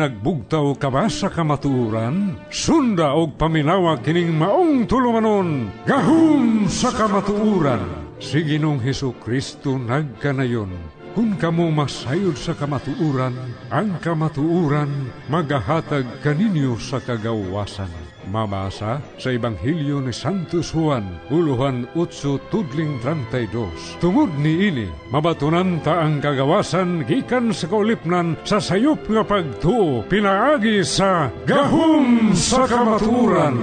Nagbugtaw ka ba sa kamatuuran? Sunda og paminawa kining maong tulumanon. Gahum sa kamatuuran. Si Ginong Heso Kristo nagkanayon. Kung kamo masayod sa kamatuuran, ang kamatuuran magahatag kaninyo sa kagawasan. Mabasa sa Ebanghelyo ni Santos Juan, uluhan 8 tudling 32. Tungod ni ini, mabatunan ta ang kagawasan gikan sa kaulipnan sa sayop nga pagtuo pinaagi sa gahum sa kamaturan.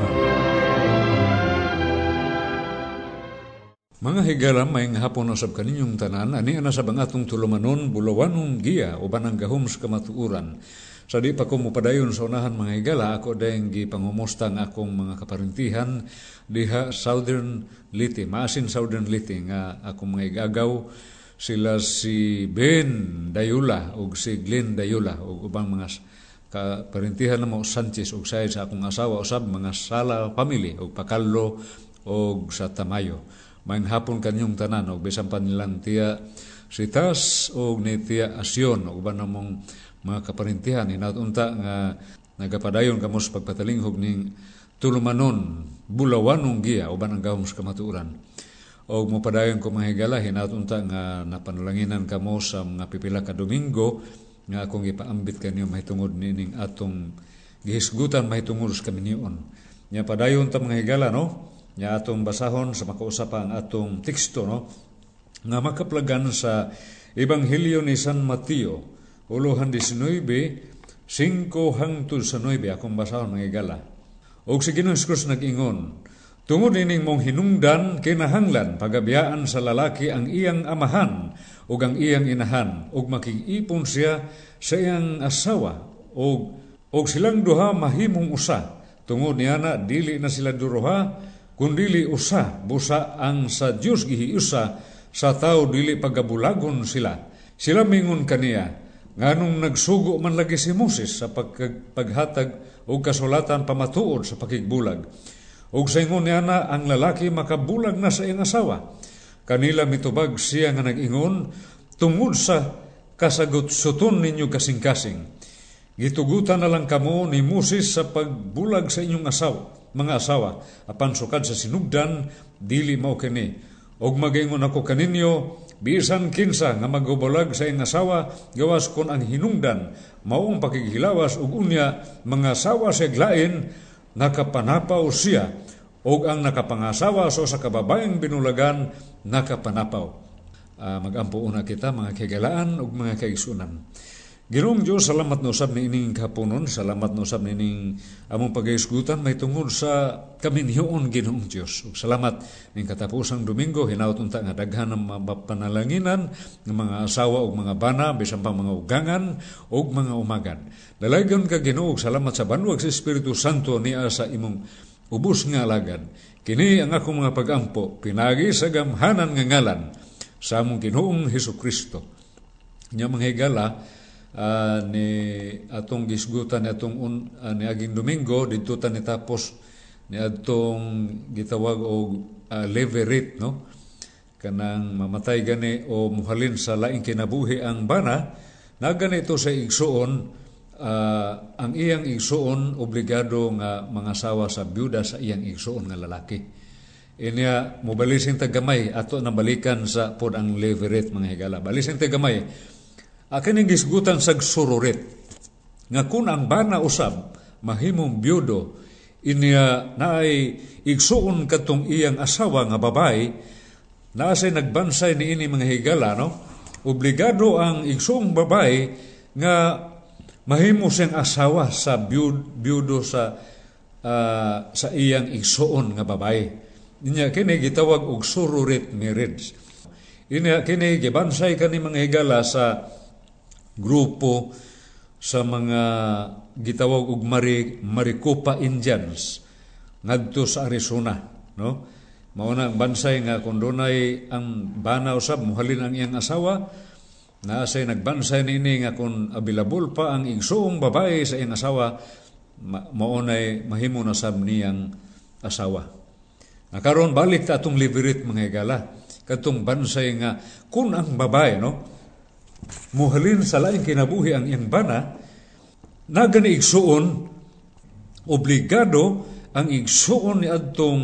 Mga higala, may hapon nasab kaninyong tanan, ani ana sa bangatong tulumanon, bulawanong giya, o banang gahom sa kamatuuran. Sa di pa ko mupadayon sa unahan mga higala, ako dahil gipangumusta ng akong mga kaparintihan diha Southern Liti, maasin Southern Liti, nga akong mga igagaw, sila si Ben Dayula o si Glenn Dayula o ubang mga kaparintihan na mo Sanchez o sa akong asawa usab mga sala family o pakallo o sa tamayo. Main hapon kanyong tanan og bisan pa nilang tiya si Tas og ni tiya Asyon og uban namong mga kaparintihan hinatunta nga nagapadayon kamo sa pagpatalinghog ning tulumanon bulawanong giya uban ang gahom sa kamatuuran. Og mopadayon ko mga higala hinatunta nga napanalanginan kamo sa mga pipila ka Domingo nga akong ipaambit kanyo mahitungod nining atong gihisgutan mahitungod sa kaminyon nya padayon ta mga higala no? Nya atong basahon sa makausap atong teksto no? Nga makaplagan sa Ebanghelyo ni San Mateo uluhan 19 5 hangtod sa 9 akong basahon mga igala. Og si Hesus nag-ingon tungod ining mong hinungdan kinahanglan pagabiyaan sa lalaki ang iyang amahan ug ang iyang inahan ug makig-ipon siya sa iyang asawa ug og silang duha mahimong usa. Tungod niana dili na sila duruha kundili usa busa ang sa Dios gihiusa sa tao dili pagabulagon sila. Sila mingon kaniya nganong nagsugo man lagi si Moses sa pag, paghatag og kasulatan pamatuod sa pakigbulag ug sa ingon niya na ang lalaki makabulag na sa iyang asawa. Kanila mitubag siya nga nag-ingon tungod sa kasagot suton ninyo kasing-kasing gitugutan na lang kamo ni Moses sa pagbulag sa inyong asawa mga asawa apan sukad sa sinugdan dili mao kini. Og magaingon ako kaninyo bisan kinsa nga magubulag sa iyang asawa gawas kon ang hinungdan maong pakighilawas ug unya mga asawa sa glain nakapanapaw siya. Og ang nakapangasawa so sa kababayang binulagan nakapanapaw. Uh, magampo una kita mga kagalaan ug mga kaigsunan Ginoong Diyos, salamat no sab ni ining kapunon, salamat no sab ni ining among pagaisgutan may tungod sa kaminhiyon Ginoong Diyos. Ug salamat ning katapusang Domingo hinaut unta nga daghan ng mga panalanginan ng mga asawa ug mga bana bisan pa mga ugangan ug mga umagan. Dalagan ka Ginoo, salamat sa banwag sa Espiritu Santo niya sa imong ubos nga alagad. Kini ang akong mga pagampo, pinagi sa gamhanan nga ngalan sa among Ginoong Hesus Kristo. Nya mga higala, uh, ni atong gisgutan ni atong un, uh, ni aging Domingo didto ta ni tapos ni atong gitawag og uh, levirate no? Kanang mamatay gani o muhalin sa laing kinabuhi ang bana na ganito sa igsuon uh, ang iyang igsuon obligado nga mangasawa sa byuda sa iyang igsuon nga lalaki. Inya mobalisin tagamay ato na balikan sa pod ang levirate mga higala. Balisin tagamay akin ang gisgutan sa sururit nga kun ang bana usab mahimong byudo inya naay igsuon katong iyang asawa nga babay Naasay nagbansay ni ini mga higala, no? Obligado ang igsong babay nga mahimo siyang asawa sa biyud, biyudo sa uh, sa iyang igsuon nga babay. Inya kini gitawag og surrogate marriage. Inya kini gibansay kani mga higala sa grupo sa mga gitawag og Mari, Maricopa Indians ngadto sa Arizona, no? Mao na ang bansay nga kung dunay ang bana usab muhalin ang iyang asawa na say nagbansay nini nga kung available pa ang igsuong babae sa iyang asawa mao nay mahimo na sab niyang asawa. Nakaron balik ta atong libirit mga igala katong bansay nga kung ang babae no muhalin sa laing kinabuhi ang iyang bana na gani igsuon obligado ang igsuon ni adtong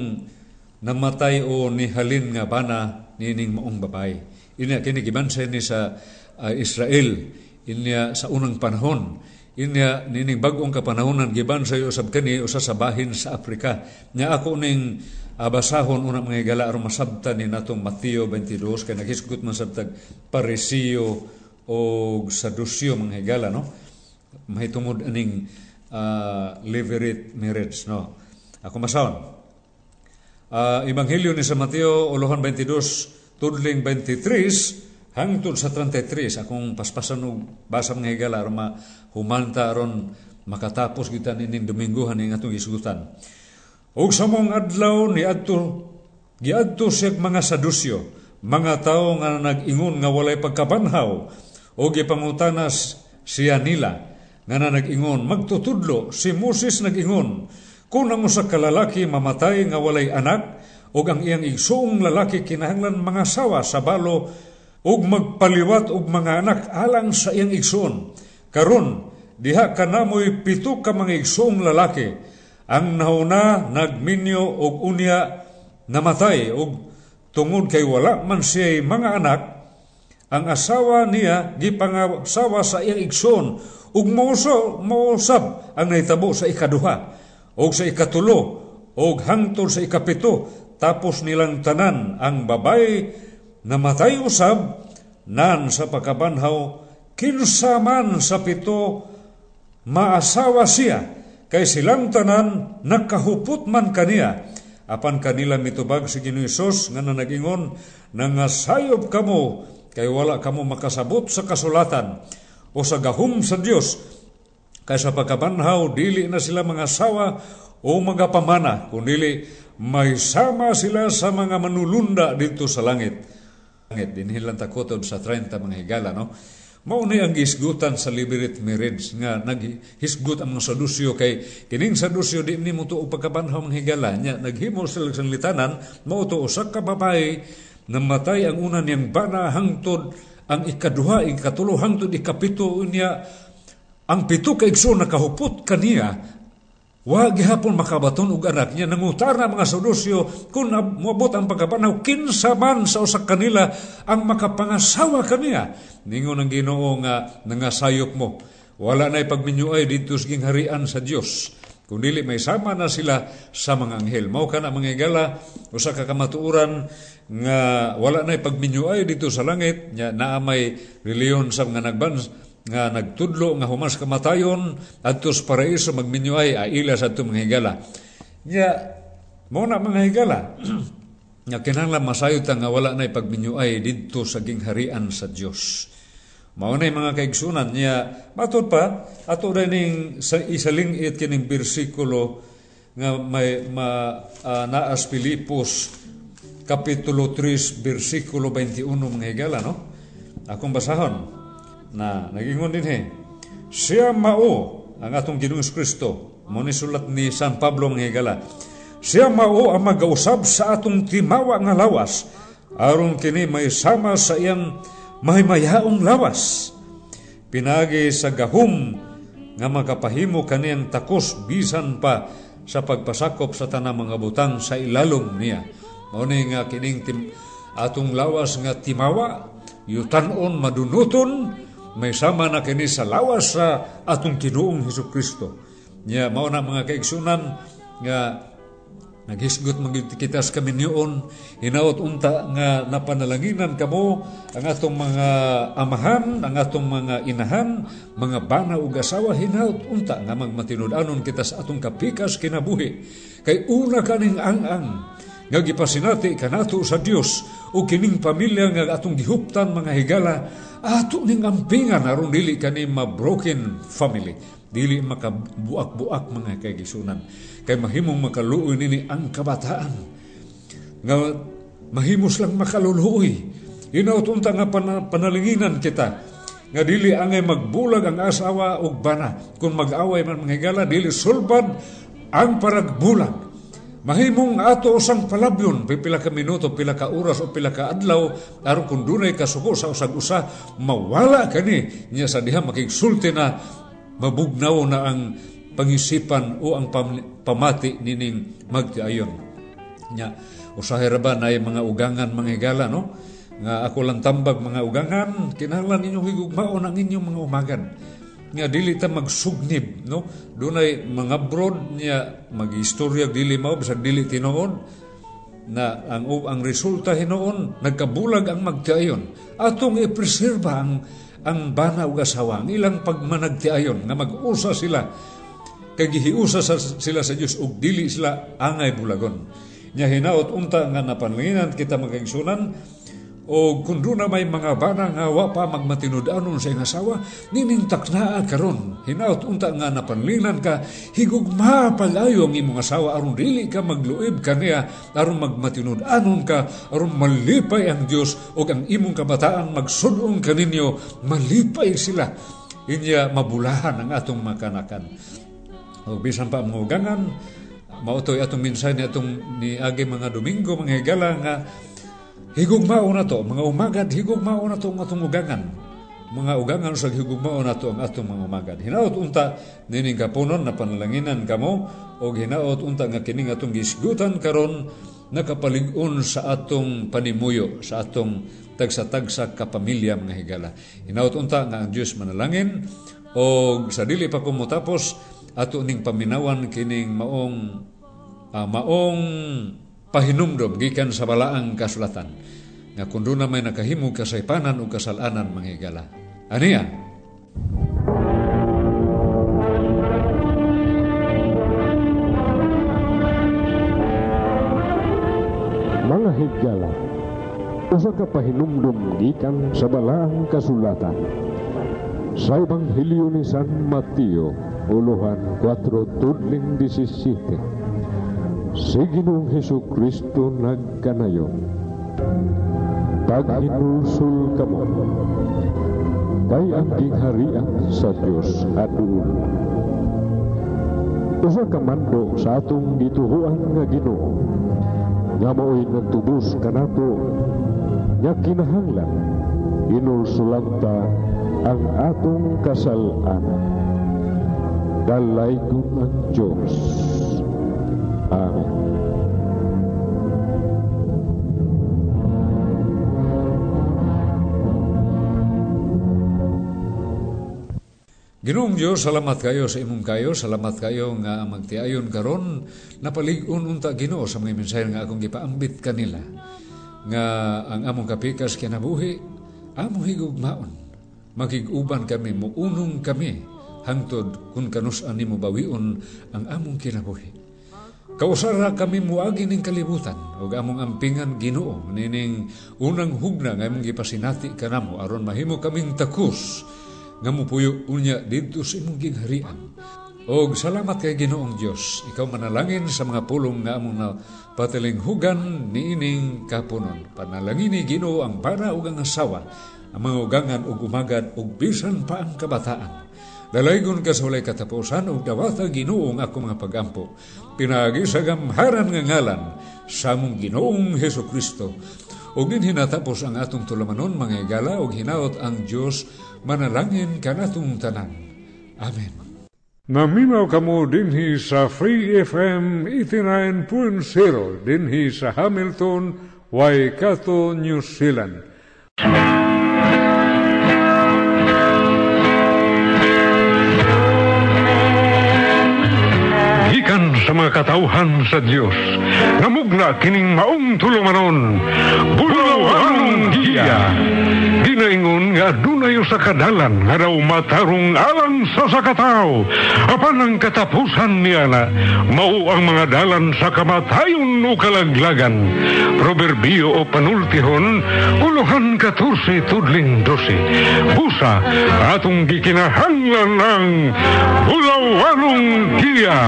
namatay o nihalin nga bana nining maong babay. Inya kini gibansay ni sa uh, Israel inya sa unang panahon. Inya nining bagong kapanahonan gibansay usab kani usa sa bahin sa Afrika. Nya ako ning uh, basahon una mga gala aron masabta ni natong Mateo 22 kay naghisgot man sabtag parisio o sadusyo mga higala no? Mahitungod aning uh, levirate marriage no? Ako masahon uh, Ebanghelyo ni San Mateo, Olohan 22, Tudling 23, hangtod sa 33, akong paspasan og basa mga higala, aron humanta aron makatapos kita nining Domingohan ning atong isugutan. Og sa mong adlaw ni adto giadto siya mga sadusyo, mga tao nga nag-ingon nga walay pagkabanhaw o gipangutanas siya nila nga na nag-ingon magtutudlo si Moses nag-ingon kung ang usa ka lalaki mamatay nga walay anak, ug ang iyang igsuong lalaki kinahanglan mga sawa sa balo ug magpaliwat og mga anak alang sa iyang igsuon. Karon, diha kanamoy pito ka mga igsuong lalaki. Ang nauna nagminyo og unya namatay og tungod kay wala man siya mga anak, ang asawa niya gipangasawa sa iyang igsoon ug mauso mausab ang nahitabo sa ikaduha o sa ikatulo o hangtod sa ikapito. Tapos nilang tanan ang babay na matay usab nan sa pagkabanhaw kinsa man sa pito maasawa siya kay silang tanan nakahupot man kaniya. Apan kanila mitubag si Ginoong Hesus nga nanagingon nangasayop kamo kay wala kamo makasabot sa kasulatan o sa gahum sa Dios Kay sa pagkabanhaw, dili na sila mga sawa o mga pamana, kundi may sama sila sa mga manulunda dito sa langit. Langit, dinhilan takotod sa 30 mga higala, no? Maunay ang gisgutan sa liberate marriage nga naghisgut ang mga sadusyo kay kining sadusyo di ni mo to pagkabanhaw mga higala nya naghimo sila sa litanan mao to usa ka babae namatay ang una niyang bana hangtod ang ikaduha ikatulo hangtod ikapito niya. Ang pito ka igsoon nakahupot kaniya, wa gihapon makabaton og anak niya. Nangutar na mga sadusyo kung moabot ang pagkapanaw kinsa man sa usa kanila ang makapangasawa kaniya ningon ang Ginoo nga nangasayop mo. Wala na pagminyuay dito sa harian sa Dios kung dili may sama na sila sa mga anghel mao kana mga igala usa ka kamatuoran nga wala na pagminyuay dito sa langit nya naa may reliyon sa mga nagbans nga nagtudlo nga humas kamatayon adto sa paraiso magminyoay aila sa atong mga higala. Nya mo na mga higala nga kinahanglan masayot nga wala na pagminyoay didto sa gingharian sa Dios. Mao na mga kaigsunan niya matod pa ato ning sa isalingit kining bersikulo nga may ma, uh, naas Pilipos kapitulo 3 bersikulo 21 mga higala no. Akong basahon na nagingon din he. Siya mao ang atong Ginoong Kristo. Mo ni sulat ni San Pablo mga higala. Siya mao ang magausab sa atong timawa nga lawas aron kini may sama sa iyang mahimayaong lawas. Pinagi sa gahom nga makapahimo kaniyang takos bisan pa sa pagpasakop sa tanang mga butang sa ilalom niya. Mao nga kining tim, atong lawas nga timawa, yutanon madunuton, may sama na kini sa lawas sa atong Kinuong Hesus Kristo. Nya mao na mga kaigsunan nga Naghisgot magid kita sa kami niyon, hinaot unta nga napanalanginan kamo ang atong mga amahan, ang atong mga inahan, mga bana ug asawa hinaot unta nga magmatinud-anon kita sa atong kapikas kinabuhi. Kay una kaning ang-ang nga gipasinati kanato sa Dios o kining pamilya nga atong gihuptan mga higala ato ning ampingan aron dili kani ma broken family dili makabuak-buak mga kaigisunan kay mahimong makaluoy nini ang kabataan. Nga mahimos lang makaluluoy. Inaw tunta nga pan- panalinginan kita. Nga dili angay magbulag ang asawa og bana. Kung mag-away man mga higala dili sulbad ang paragbulag. Mahimong ato usang palabyon, pila ka minuto, pila ka oras o pila ka adlaw, aron kung dunay kasuko sa usag usa, mawala kani niya sa diha makigsulti na mabugnaw na ang pangisipan o ang pam- pamati nining magtiayon. Nya, usahay ra ba na mga ugangan mga higala, no? Nga ako lang tambag mga ugangan, kinahanglan ninyong higugmaon ang inyong mga umagan. Nga dili ta magsugnib, no? Dunay mga broad niya magistorya dili mao bisag dili tinuod na ang ang resulta hinoon nagkabulag ang magtiayon atong ipreserba ang ang bana ug asawa ang ilang pagmanagtiayon nga mag-usa sila. Kay gihiusa sa, sila sa Dios ug dili sila angay bulagon. Nya hinaot unta nga napanlingan kita magkaigsunan o kung doon na may mga bana nga wa pa magmatinud-anon sa iyang asawa, nining taknaa karon hinaut unta nga napanlinan ka, higugma palayo ang imong asawa aron dili ka magluib kaniya aron magmatinud-anon ka, aron malipay ang Dios o ang imong kabataan magsudong kaninyo, malipay sila. Inya mabulahan ang atong makanakan. O bisan pa ang ugangan, mautoy atong minsan ni atong ni agi mga Domingo mga higala nga Higugmao na to, mga umagad, higugmao na to ang atong ugangan. Mga ugangan sa higugmao na to ang atong mga umagad. Hinaot unta, nining kapunon na panalanginan kamo, o hinaot unta nga kining atong gisgutan karon nakapalig-on sa atong panimuyo, sa atong tagsa-tagsa kapamilya mga higala. Hinaot unta nga ang Dios manalangin, o sa dili pa kumutapos, ato ning paminawan kining maong uh, maong pahinumdom gikan sa balaang kasulatan nga kun na may nakahimo kasaypanan o kasalanan mga higala. Aniya? Mga higala, usa ka pahinumdom gikan sa balaang kasulatan. Sa Ebanghelyo ni San Mateo, uluhan 4 tudling 17 Si Ginoong Heso Kristo nagkanayon. Paghinusul ka mo, kay ang gingharian sa Diyos at ulo. Usa ka mando sa atong gituhuan nga Ginoo, nga mao'y nagtubos kanato, nga kinahanglan, inulsulan ta ang atong kasalan. Dalay ang Diyos. Amen. Ginoong Diyos, salamat kayo sa imong kayo, salamat kayo nga magtiayon karon. Napalig-on unta Ginoo sa mga mensahe nga akong gipaambit kanila. Nga ang among kapikas kinabuhi among higugmaon magiguban kami muunong kami hangtod kung kanus-an nimo bawion ang among kinabuhi Kausara kami muagi ning kalibutan o among ampingan Ginoo nining unang hugna nga imong gipasinati kanamo aron mahimo kaming takus nga mupuyo unya didto sa imong gingharian. Og salamat kay Ginoong Dios. Ikaw manalangin sa mga pulong nga among patilinghugan niining kapunon. Panalangin ni Ginoo ang para ug ang asawa, ang mga ugangan ug umagad ug bisan pa ang kabataan Dalaygon ka sa walay katapusan o dawata ginuong ako mga pagampo. Pinagi sa gamharan nga ngalan sa mong ginoong Heso Kristo. O din hinatapos ang atong tulamanon mga igala o hinaot ang Diyos manalangin kanatong tanan. Amen. Naminaw kamo dinhi sa Free FM 89.0 dinhi sa Hamilton, Waikato, New Zealand. Sa mga katauhan sa Dios, namugna kining maong tulumanon, bulaw anong giya. Ginaingon nga adunay sa kadalan nga raw matarong alang sa sakataw. Apan ang katapusan niya na, mao ang mga dalan sa kamatayon o kalaglagan. Proverbio o panultihon, uluhan katursi tudling dosi. Busa, atong gikinahanglan ng bulaw anong giya.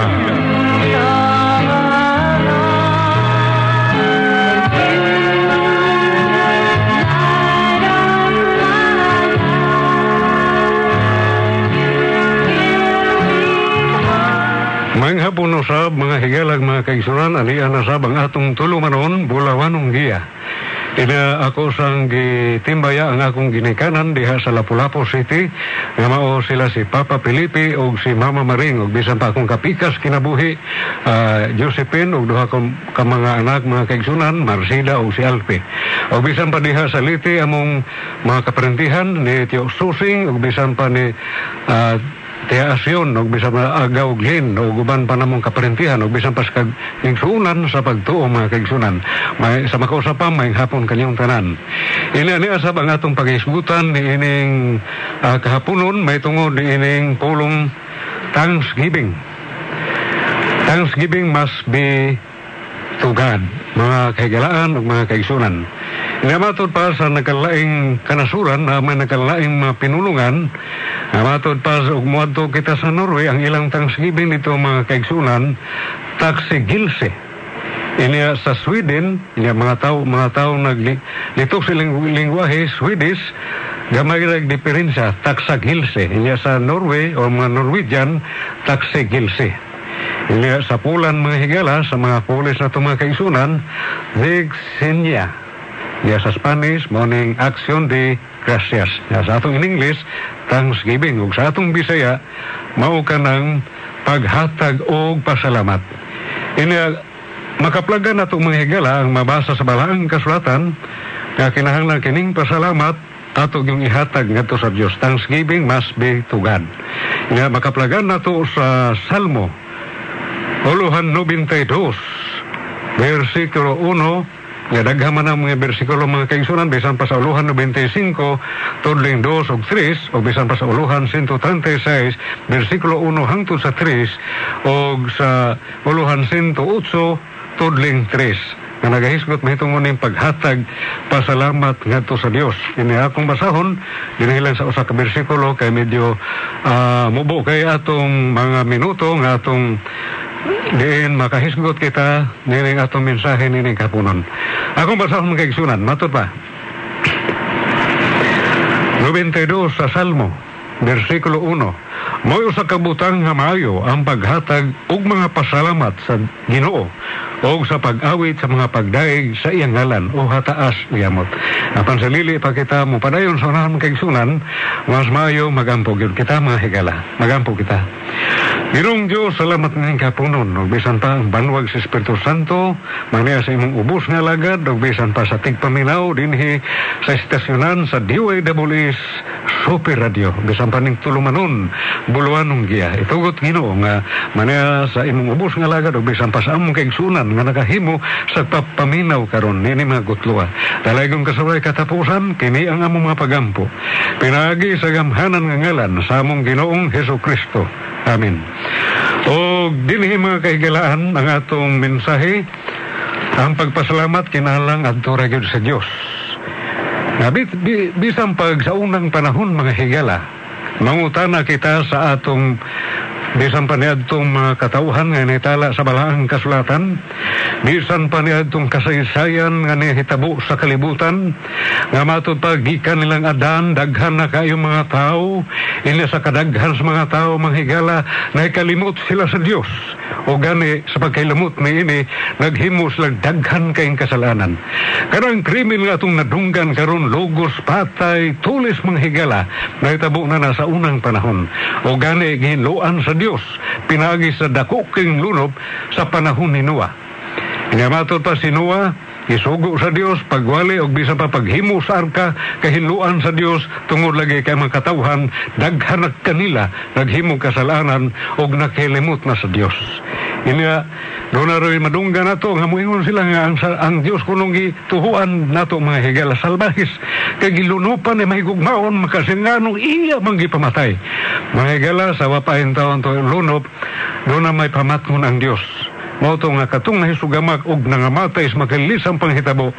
Mga hapon usab, mga higalag, mga kaigsunan, alian na sab ang atong tulumanon, bulawanong giya. Ina ako sang gitimbaya ang akong ginikanan diha sa Lapu-Lapu City nga mao sila si Papa Felipe o si Mama Maring ug bisan pa akong kapikas kinabuhi ah, Josephine ug duha ka, ka mga anak mga kaigsunan Marcela ug si Alpe. O bisan pa diha sa Liti among mga kaparentihan ni Tio Susing ug bisan pa ni ah, Tiya asyon, og bisan agaw og lin, og uban pa namong kaparentihan, og bisan pa sa kag igsuunan sa pagtuo mga kaigsunan. May, sa makausa pa, may hapon kanyang tanan. Ini ani asab ang atong pag-isgutan ni ining ah, kahaponon, may tungod ni ining pulong Thanksgiving. Thanksgiving must be to God, mga kahigalaan ug mga kaigsunan. Namatod pa sa nakalaing kanasuran na may nakalaing mga pinulungan, namatod pa sa ugmuadto kita sa Norway, ang ilang Thanksgiving nito mga kaigsunan, Taxigilse. Ini sa Sweden, ini mga tao mga tao naglitok silang lingwahe Swedish, gamay rag diferensya Taxagilse. Ini sa Norway o mga Norwegian Taxigilse. Ini sa Poland mga higala sa mga pulis na mga kaisunan, Vigsinia. Ya sa Spanish, morning action de gracias. Ya sa atong in English, Thanksgiving. Ug sa atong Bisaya, mao ka ng paghatag og pasalamat. Ini makaplagan nato mga higala ang mabasa sa balaang kasulatan nga kinahanglan kining pasalamat ato yung ihatag ngadto sa Dios. Thanksgiving must be to God. Nga makaplagan nato sa Salmo Uluhan 92 versikulo 1 nga daghan man ang mga bersikulo mga kaigsunan bisan pa sa uluhan 95 tudling 2 ug 3 o bisan pa sa uluhan 136 bersikulo 1 hangtod sa 3 ug sa uluhan 108 tudling 3 nga nagahisgot mahitungod ning paghatag pasalamat ngadto sa Dios. Ini akong basahon dinihilan sa usa ka bersikulo kay medyo ah, mubo kay atong mga minuto nga atong diin makahisgot kita nining atong mensahe nining kapunon. Akong basahon mga kaigsunan, matod pa. 92 sa Salmo, versikulo 1. Mo'y usa ka nga maayo ang paghatag og mga pasalamat sa Ginoo o sa pag-awit sa mga pagdaig sa iyang ngalan o hataas niyamot. Apan sa lili pa kita mo padayon sa unahan kaigsunan, mas maayo magampo gyud kita mga higala. Magampo kita. Ginong Diyos, salamat ngayong kapunon. Ug bisan pa ang banwag sa Espiritu Santo, maniya sa imong ubos nga lagad, ug bisan pa sa tigpaminaw dinhi sa estasyonan sa DYWS Super Radio. Bisan pa ning tulumanon, buluanong giya. Itugot Ginoo nga maniya sa imong ubos nga lagad, ug bisan pa sa among kaigsunan nga nakahimo sa papaminaw karon nini mga gutluwa. Talagang kasabay katapusan, kini ang among mga pagampo. Pinagi sa gamhanan nga ngalan sa among Ginoong Heso Kristo. Amen. O dinhi mga kahigalaan ang atong mensahe, ang pagpasalamat kinalang adto ra sa Dios. Bi, bisan pag sa unang panahon mga higala, mangutana kita sa atong Bisan pa niadtong mga katauhan nga nitala sa balaang kasulatan, bisan pa niadtong kasaysayan nga nihitabo sa kalibutan, nga matod pa gikan nilang adan, daghan na kayo mga tao, ina sa kadaghan sa mga tao, mga higala, na ikalimot sila sa Dios. O gani, sa pagkailamot na ini, naghimo sila daghan kayong kasalanan. Karang krimen nga itong nadunggan karon logos, patay, tulis mga higala, na itabo na nasa unang panahon. O gani, ginloan sa Dios, pinagi sa dako king lunob sa panahon ni Noah. Inamatod pa si Noah, isugo sa Dios pagwali og bisa pa paghimo sa arka kahinluan sa Dios tungod lagi kay mga katawhan daghan kanila naghimo kasalanan og nakilimot na sa Dios. Inya doon na rin madungga nato nga moingon sila nga ang, ang Dios kunong gituhuan nato mga higala salbahis kay gilunupan ni mahigugmaon makasinganong iya man gipamatay. Mga higala sa wapain taon to lunop doon na may pamatngon ang Dios. Mao to nga katong nahisugamak og nangamatay sa makalisang panghitabo.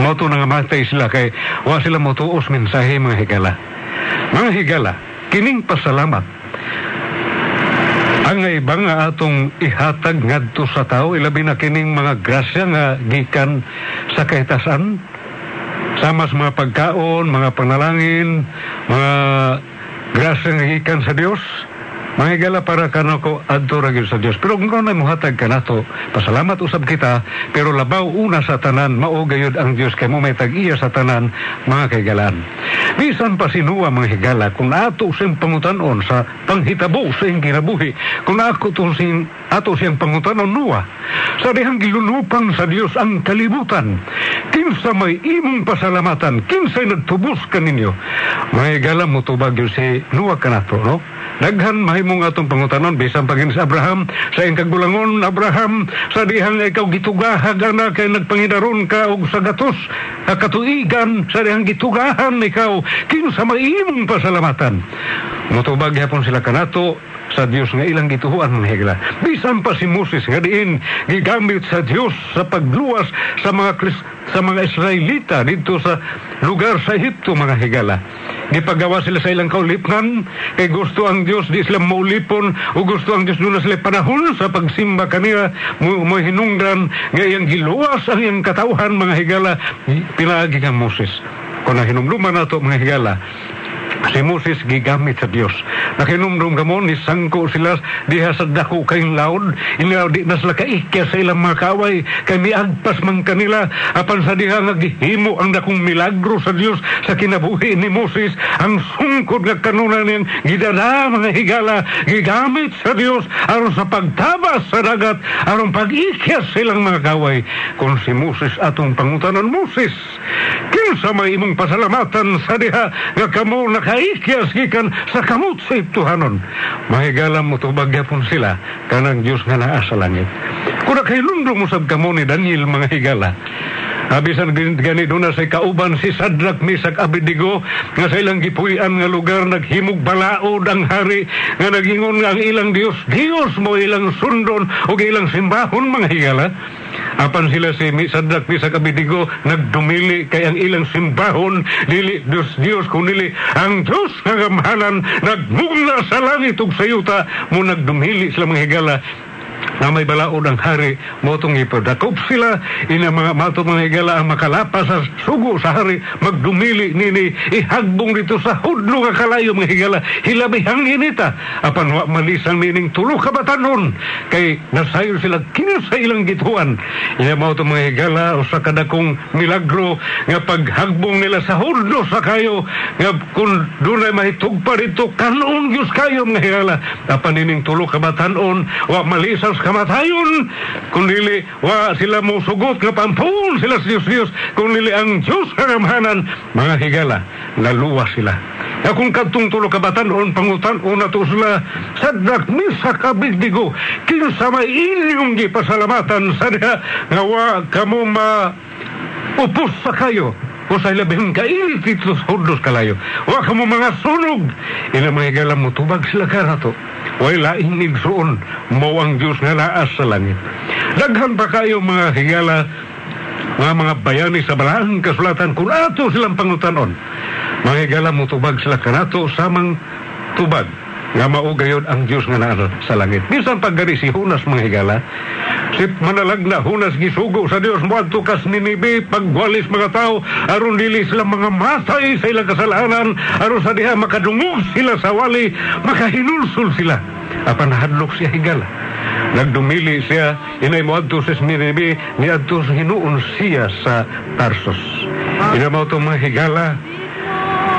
Mao to nangamatay sila kay wa sila motuos mensahe mga higala. Mga higala, kining pasalamat ang ibang nga atong ihatag ngadto sa tao ilabi na kining mga grasya nga gikan sa kahitasan sama sa mga pagkaon, mga panalangin, mga grasya nga gikan sa Dios. Mga higala para kano ko adto ra sa Dios. Pero kung na muhatag ka nato, pasalamat usab kita, pero labaw una sa tanan, mao gayud ang Dios kay mo may tag-iya sa tanan, mga kaigalan. Bisan pa sinuwa mga higala, kung ato siyang pangutanon sa panghitabo sa iyong kinabuhi, kung ako to sing, ato siyang pangutanon nuwa, sa dihang gilunupang sa Dios ang kalibutan, kinsa may imong pasalamatan, kinsay nagtubos kaninyo. Mga higala mo tubag si nuwa ka nato, no? Daghan mahimong atong pangutanon bisan pagin sa Abraham sa iyang kagbulangon Abraham sa dihang ikaw gitugahag ana kay nagpangidaron ka og sa gatos katuigan sa dihang gitugahan ikaw kinsa maimong pasalamatan? Motubag gyapon sila kanato sa Dios nga ilang gituhuan mga higla. Bisan pa si Moses nga diin gigamit sa Dios sa pagluwas sa mga Kris, sa mga Israelita dito sa lugar sa Ehipto mga higala. Gipagawa sila sa ilang kaulipnan kay gusto ang Dios di sila maulipon o gusto ang Dios na sila panahon sa pagsimba kanila mo, mo hinungdan nga iyang giluwas ang iyang katauhan mga higala pinaagi kang Moses. Kung nahinumluman nato mga higala, Si Moses gigamit sa Dios. Nakinumdum gamon ni sangko sila diha sa dako kayong laod. Ina di na sila kaikya sa ilang mga kaway. Kay miagpas man kanila. Apan sa diha nga gihimo ang dakong milagro sa Dios sa kinabuhi ni Moses. Ang sungkod nga kanunan niyang gidala mga higala. Gigamit sa Dios aron sa pagtabas sa dagat. Aron pag-ikya sa ilang mga kaway. Kung si Moses atong pangutanan Moses. Kinsa may imong pasalamatan sa diha nga kamo nakaikyas gikan sa kamot sa iptuhanon. Mahigala mo bagyapon sila kanang Dios nga naa sa langit. Kung nakailundro mo sab kamo ni Daniel mga higala. Abisan gani doon na sa kauban si Sadrak Misak Abidigo nga sa ilang gipuyan nga lugar naghimog balaod ang hari nga nagingon nga ang ilang Dios Dios mo ilang sundon o ilang simbahon mga higala. Apan sila si Sadrak Misak Abidigo nagdumili kay ang ilang simbahon dili Dios Dios kunili ang Dios nga gamhanan nagmugna sa langit ug sa yuta mo nagdumili sila mga higala na may balaod ang hari motong ipodakop sila. Ina mga mato mga higala ang makalapas sa sugo sa hari magdumili nini ihagbong dito sa hudlo nga kalayo mga higala hilabihang inita apan wa malisang nining tulo ka batanon kay nasayo sila kinsa ilang gituan. Ina mao to mga higala usa ka dakong milagro nga paghagbong nila sa hudlo sa kayo nga kung dunay mahitug pa dito kanon Diyos kayo mga higala apan nining tulo ka batanon wa malisang sa kamatayon kundi wa sila mo sugot nga pampun sila sa Diyos Diyos kundi ang Diyos kagamhanan mga higala naluwa sila na kung katong tulo kabatan on pangutan o na to sila sadrak misa kabigdigo kinsa may inyong gipasalamatan sa diha nga wa kamo ma upos sa kayo o sa ilabing kainit dito sa hudos kalayo. Wa ka mo mga sunog. Ina mga higala mo, tubag sila ka na to. Way laing igsuon, mo ang Diyos nga naas sa langit. Daghan pa kayo mga higala, mga mga bayani sa balahang kasulatan kung ato silang pangutanon. Mga higala mo, tubag sila ka na to samang tubag nga maugayod ang Dios nga naa sa langit. Bisan paggari si Hunas mga higala, si manalag na Hunas gisugo sa Dios mo adto kas Ninibe pagwalis mga tao aron dili sila mga matay sa ilang kasalanan aron sa diha makadungog sila sa wali makahinulsul sila. Apan hadlok siya higala. Nagdumili siya, inay mo adto sa Ninibe, ni adto hinuon siya sa Tarsus. Inamaw to mga higala,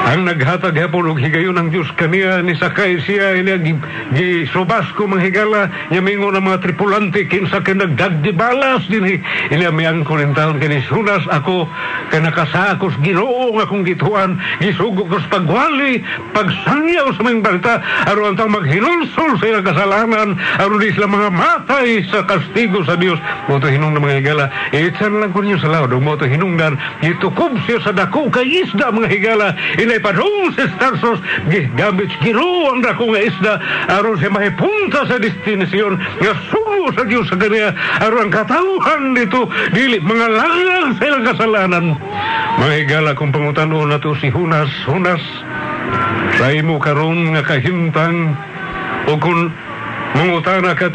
ang naghatag hapon og higayon ng Diyos kaniya ni sakay siya ina gi, gi subas ko mga higala nya mingo ng mga tripulante kinsa kay nagdagdi balas dinhi ina miyang kunintahon kini sunas ako kay nakasakos Ginoo nga akong gituan gisugo ko sa pagwali pagsangyaw sa mga balita aron antang maghinulsol sa ilang kasalanan aron di sila mga matay sa kastigo sa Dios mo to hinung mga higala itsan lang ko niyo sa lawd mo to hinungdan gitukob siya sa dako kay isda mga higala ina padung sa Starsos gamit giro ang dako nga isda aron siya mahipunta sa destinasyon nga sugo sa Diyos sa kanya aron ang katauhan dito dili mga langang sa ilang kasalanan. Mga higala kung pangutanon na to si Hunas Hunas. Sa imo karon nga kahintang o kung mangutana ka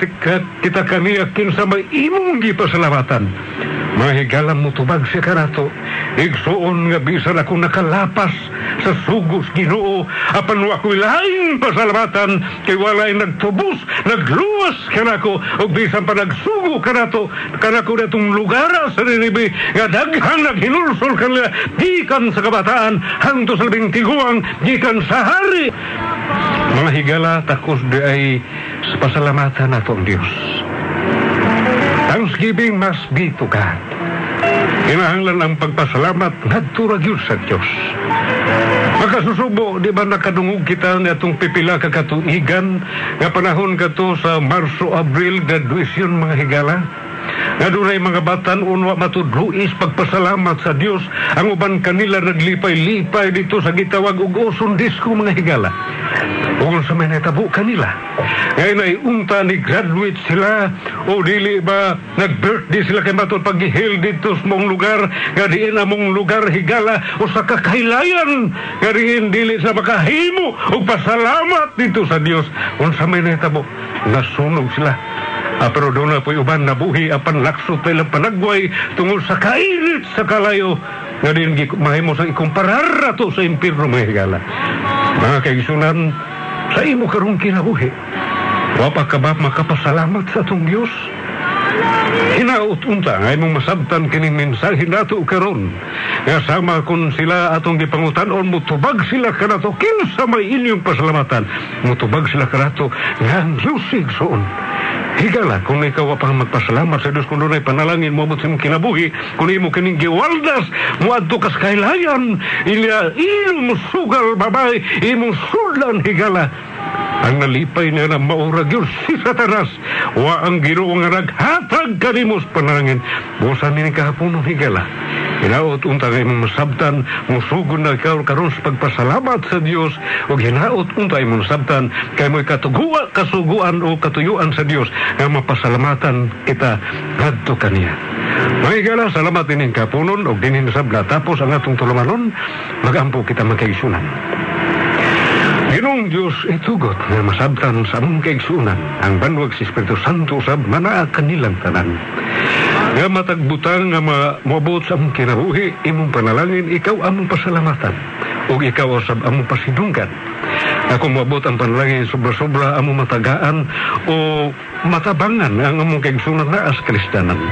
kita kaniya kinsa may imong gipasalamatan mga higala mo tubag siya kanato igsuon nga bisan ako nakalapas sa sugos ginoo apan wa ako'y laing pasalamatan kay walay nagtubos nagluwas kanako og bisan pa nagsugo kanato kanako datong lugar sa Ninibe nga daghang naghinulsol kanila gikan sa kabataan hangtod sa labing tiguang gikan sa hari. Mga takos di ay sa pasalamatan nato ang Dios Thanksgiving must be to God. Kinahanglan ang pagpasalamat ngadto ra gyud sa Dios. Makasusubo, di ba nakadungog kita na itong pipila ka katuigan nga panahon kato sa Marso, Abril, graduation mga higala? Nga dunay mga batan unwa matudluis pagpasalamat sa Dios ang uban kanila naglipay-lipay dito sa gitawag ug uson disko mga higala. Ug sa may natabo kanila. Ngayon ay unta ni graduate sila o dili ba nag-birthday sila kay matod paghihil dito sa mong lugar nga diin among lugar higala o sa kakailayan nga diin dili sa makahimo o pasalamat dito sa Dios unsa may natabo nasunog sila Ah, pero doon na po uban na buhi apan laksot ilang panagway tungod sa kainit sa kalayo nga din mahimo sa ikumparar to sa impirno mga higala. Mga kaigsunan, sa imo karong kinabuhi, wapa ka ba makapasalamat sa atong Diyos? Hinaot unta nga imong masabtan kining mensahe nato karon. Nga sama kun sila atong gipangutan-on mutubag sila kanato kinsa may inyong pasalamatan. Mutubag sila kanato nga ang Diyos igsoon. Higala, kung ikaw pang magpasalamat sa Diyos kung doon ay panalangin mo sa kinabuhi, kung imo kining giwaldas, mo adto kas kailayan, ila ilong sugal babay, imong sudan higala. Ang nalipay na maurag yun si Satanas. Wa ang ginoo nga naghatag kanimos panalangin. Busan ni kahaponon higala. Hinaot unta nga imong masabtan, musugod na ikaw karon sa pagpasalamat sa Dios ug hinaot unta imong masabtan kay mo'y katuguan, kasuguan o katuyuan sa Dios nga mapasalamatan kita ngadto kaniya. Mahigala, salamat din kapunon o dinin sabla tapos ang atong tulumanon, magampo kita magkaisunan. Ginong Diyos itugot nga masabtan sa among kaigsunan ang banwag si Espiritu Santo sa manaa kanilang tanan. Nga matagbutang nga ma moabot sa among kinabuhi, imong panalangin, ikaw among pasalamatan. O ikaw asab among pasidunggan. Ako moabot ang panalangin sobra-sobra among matagaan o matabangan ang among kaigsunan na as kristanan.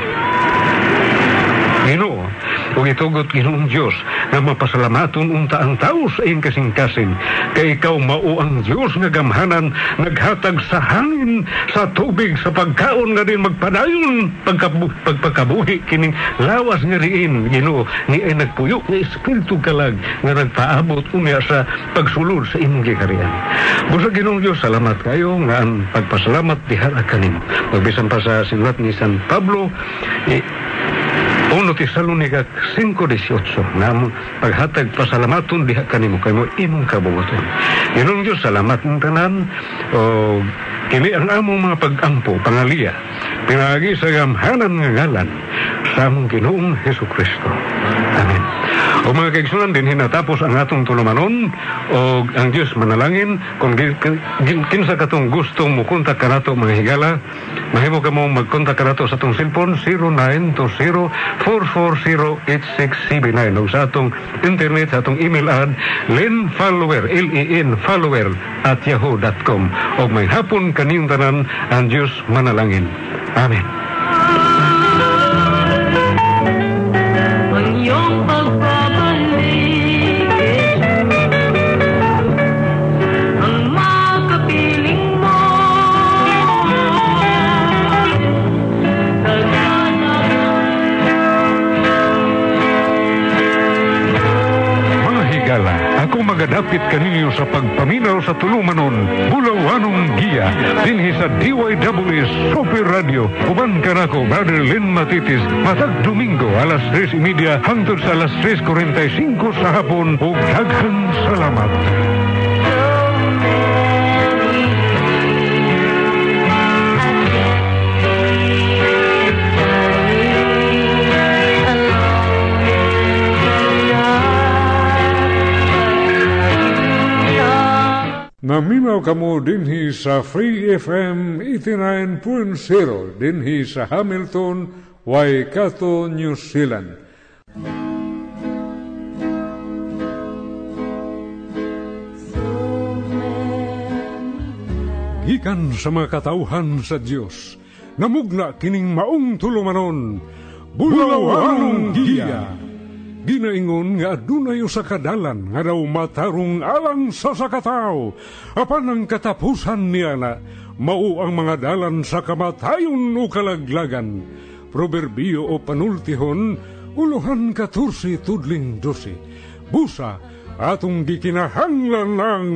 Ug itugot Ginoong Dios nga mapasalamaton unta ang tao sa iyong kasing-kasing kay ikaw mao ang Dios nga gamhanan naghatag sa hangin sa tubig sa pagkaon nga din magpadayon. Pagkabu, pagpakabuhi kining lawas nga riin Ginoo ni ay nagpuyo nga espiritu kalag nga nagpaabot unya sa pagsulod sa imong gikarian busa Ginoong Dios salamat kayo nga ang pagpasalamat diha kanimo magbisan pa sa sinulat ni San Pablo eh, 1 Tesalonica 5.18 na among paghatag pasalamaton diha kanimo kay mo imong kabubuton. Inong Diyos, salamat ng tanan o kini ang among mga pag-ampo, pangaliya, pinagi sa gamhanan nga ngalan sa among Ginoong Heso Kristo. Amen. O mga kaigsunan, din hinatapos ang atong tulumanon o ang Diyos manalangin kung kinsa katong gustong mo kontak kanato mga higala mahimo ka mo magkontak kanato sa atong cellphone 0920-440-8679 o sa atong internet sa atong email ad lenfollower L-E-N follower at yahoo.com o may hapon kaniyong tanan ang Diyos manalangin. Amen. Ako magadapit kaninyo sa pagpaminaw sa tulumanon, bulawanong giya, dinhi sa DYWS Super Radio, uban kanako, Brother Len Matitis, matag Domingo, alas 3.30 hangtod sa alas 3.45 sa hapon, ug daghang salamat. Naminaw kamo dinhi sa Free FM 89.0 dinhi sa Hamilton, Waikato, New Zealand. Gikan sa mga katauhan sa Dios, namugna kining maong tulumanon, bulawanong giya. Ginaingon nga adunay sa kadalan nga daw matarong alang sa sakataw. Apan ang katapusan niya na, mao ang mga dalan sa kamatayon o kalaglagan. Proverbio o panultihon, uluhan katursi tudling dosi. Busa, atong gikinahanglan ng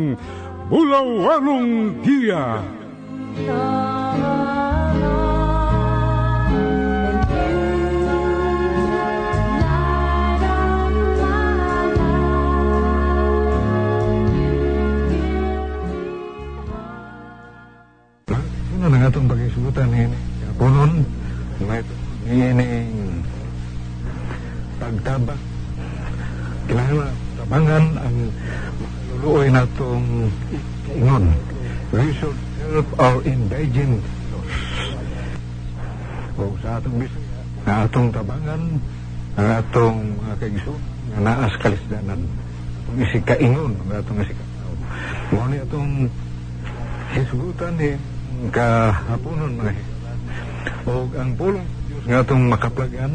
bulawanong giya. Ano pagkisutan ni Kapunon, may niining pagtabak. Kailangan tabangan ang luluoy na itong ingon. We should help our indigent. O sa atong bisaya, na atong tabangan, ang atong mga kaigsoon, nga naas kalisdanan. Itong isikaingon, ang atong isikataw. Muna itong hisgutan ni kahaponon mga. O ang pulong nga atong makaplagan,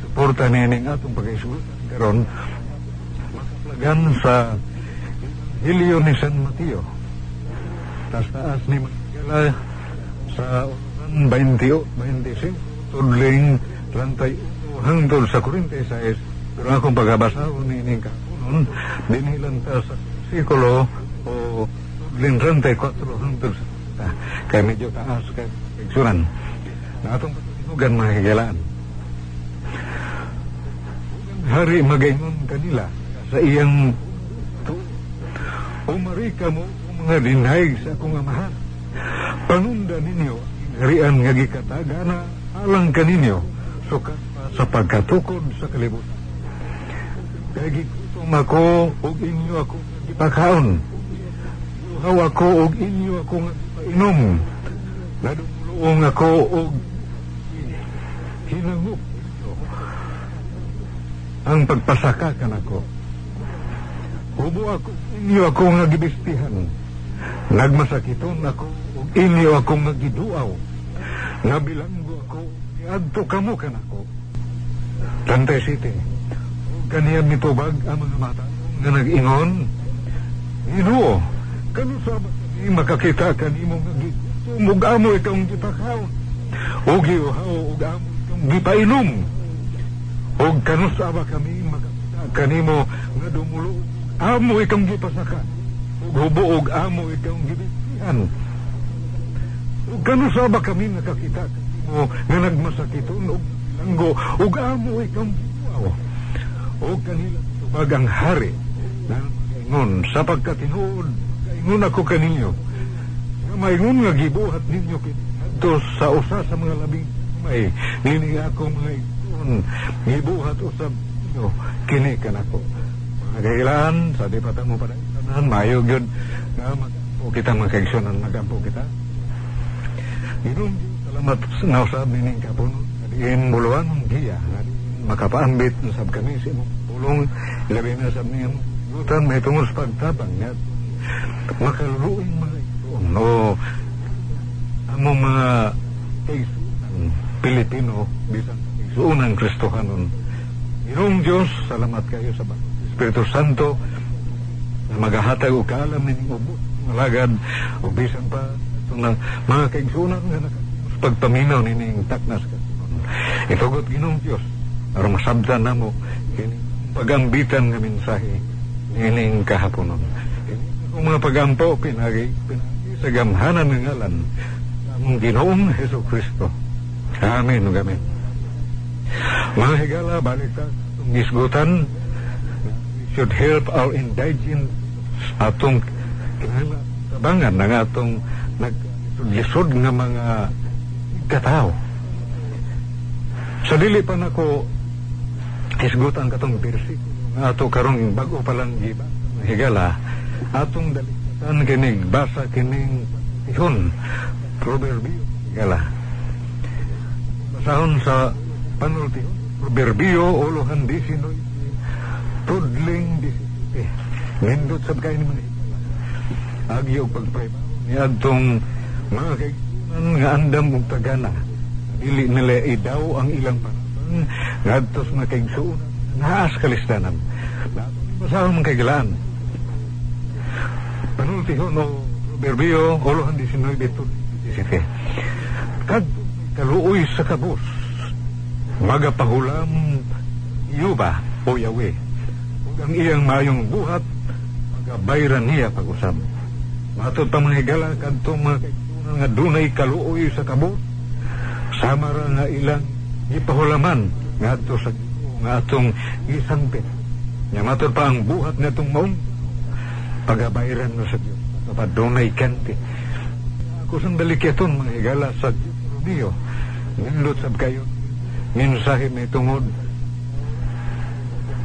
suporta nining atong paghisgutan karon makaplagan sa Hilyo ni San Mateo. Tas taas ni Magdala sa ulan 20, 25, tudling lantay hangtod sa 46. Pero akong pagabasa ni ining kapunon, dinilan ta sa sikulo o tudling lantay 4 hangtod sa ta. Kaya medyo taas kay igsunan. Na atong patinugan mga. Hari magaingon kanila sa iyang tu Umari ka mo mga dinhaig sa akong amahan. Panunda ninyo harian nga gikataga na alang kaninyo sukat sa pagkatukod sa kalibutan. Kaya gikutom ako ug inyo ako ipakaon. Luhaw ako ug inyo ako painom. Nadumuluong ako og hinangup ang pagpasaka kanako. Hubo ako inyo ako nga gibistihan. Nagmasakiton ako ug inyo ako nga giduaw. Nabilanggo ako niadto kamo kanako. Tantay City. ug Kaniyang mitubag ang mga mata nga nag-ingon. Ginoo, kanu sa kami makakita kanimo nga gitumog amo ikang gipakaw. O giuhaw ug amo ikang gipainom. Og kanu sa ba kami makakita kanimo nga dumulo amo ikang gipasaka. Ug hubo og amo ikang gibisihan. Ug kanu sa ba kami nakakita kanimo nga nagmasakiton og langgo ug amo ikang buwaw. O kanila tubagang hari na ingon sa pagkatinuod ingon ako kaninyo. Maingon nga gibuhat ninyo kito sa usa sa mga labing may nini ako mga karon gibuhat usab yo kini kanako mga kailan sa di patang mo pa tanan mayo gyud. Nga magampo kita mga kaigsunan magampo kita. Ginoo salamat nga usab nining kapuno diin buluan ng giya. Makapaambit usab kami sa imong pulong ilabi na sa niyang lutan may tungod sa pagtabang nga makaluluin mga igsoon o among mga kaigsunan Pilipino bisan kaigsunan Kristohanon Ginoong Diyos salamat kayo sa Espiritu Santo na maghahatag og kaalam nining ubos malagad o bisan pa itong na mga kaigsunan nga nakakos pagpaminaw nining taknas ka. Itugot Ginoong Diyos aron masabdan namo kini pagambitan nga mensahe nining kahaponon kung mga pagampo pinagi pinagi sa gamhanan ng ngalan ng Ginoong Heso Kristo. Amen ug amen. Mga higala balik itong gisgutan should help our indigent atong tabangan ng atong naglisod nga mga katao. Sa dili pa nako isgutan katong bersikulo nga ato karong bago pa lang giba higala atong dalikatan kinig basa kining ihon proverbio. Higala basahon sa panulti. Proverbio uluhan 19 tudling 17 nindot kay mga higala agi og pagpaybaw ni adtong mga kaigsunan nga andam ug tagana. Dili nila idaw ang ilang panapang ngadtos mga kaigsunan naas kalistanan. Basahon man kay panultihon o Berbio, Olohan 19, 17. Kad kaluoy sa kabus, magapahulam yuba o yawe. Ug ang iyang mayong buhat, magabayran niya pag-usab. Matod pa mga higala, kadto mga nga dunay kaluoy sa kabus, sama ra nga ilang ipahulaman nga sa nga atong isangpit. Nga matod pa ang buhat nga itong maong pagabayran mo sa Diyos. Papadunay kanti. Ako sandali keton mga higala sa Rubio. Nindot sab kayo. Mensahe may tungod.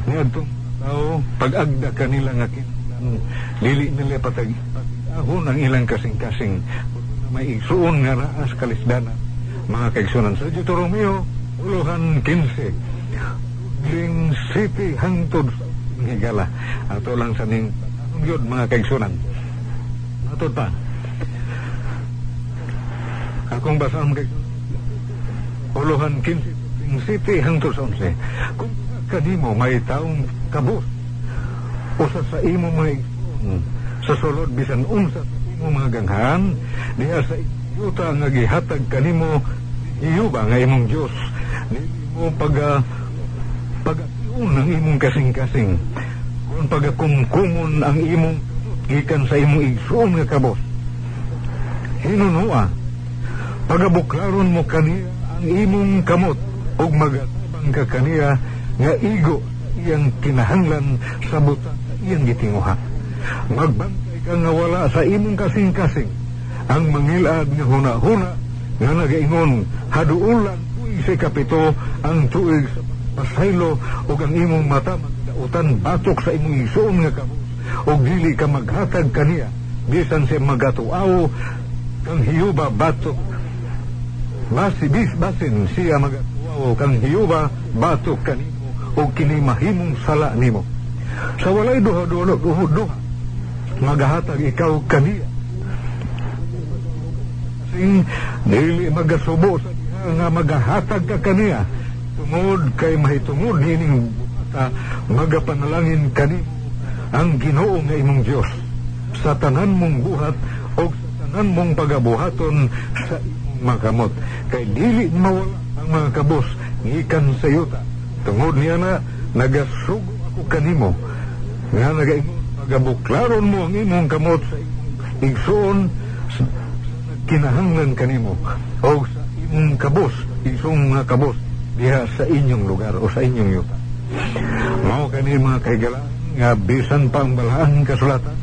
Nga itong tao, pag-agda kanila nga kinang lili nila patag ahon ang ilang kasing-kasing may igsuon nga naas kalisdana mga kaigsunan sa Dito Romeo uluhan 15 ling city hangtod sa higala ato lang sa ning yun mga kaigsunan. Atod pa akong basahan kay uluhan 15 ling city hangtod sa 11 kung kanimo may taong kabus usa sa imo mga igsoon sa sulod bisan unsa sa imo mga ganghan diha sa yuta nga gihatag kanimo iyuba nga imong Dios dili mo pag pagatiun ang imong kasing-kasing kung pagakumkumon ang imong gikan sa imong igsoon nga kabos. Hinunua pagabuklaron mo kaniya ang imong kamot ug magatabang ka kaniya nga igo iyang kinahanglan sa butang iyang gitinguha. Magbantay ka nga wala sa imong kasing-kasing. Ang mangilad nga huna-huna nga nagaingon haduulan tuig sa kapito ang tuig sa pasaylo ug ang imong mata magdautan batok sa imong isuon nga kabus ug dili ka maghatag kaniya. Bisan sa magatuaw kang hiyuba batok. Basi bis basin siya magatuaw kang hiyuba batok kanimo ug kini mahimong sala nimo. Sa walay duha-duha duha magahatag ikaw kaniya. Sing dili magasubo sa nga magahatag ka kaniya. Tungod kay mahitungod nining bata magapanalangin kanimo ang Ginoo nga imong Dios sa tanan mong buhat o sa tanan mong pagabuhaton sa imong makamot kay dili mawala ang mga kabos gikan sa yuta tungod niya na nagasugo ako kanimo. Nga nagaingon pagabuklaron mo ang imong kamot sa igsoon sa kinahanglan kanimo. O sa imong kabos isong mga kabos diha sa inyong lugar o sa inyong yuta mao kani mga kahigala nga bisan pa ang balahan kasulatan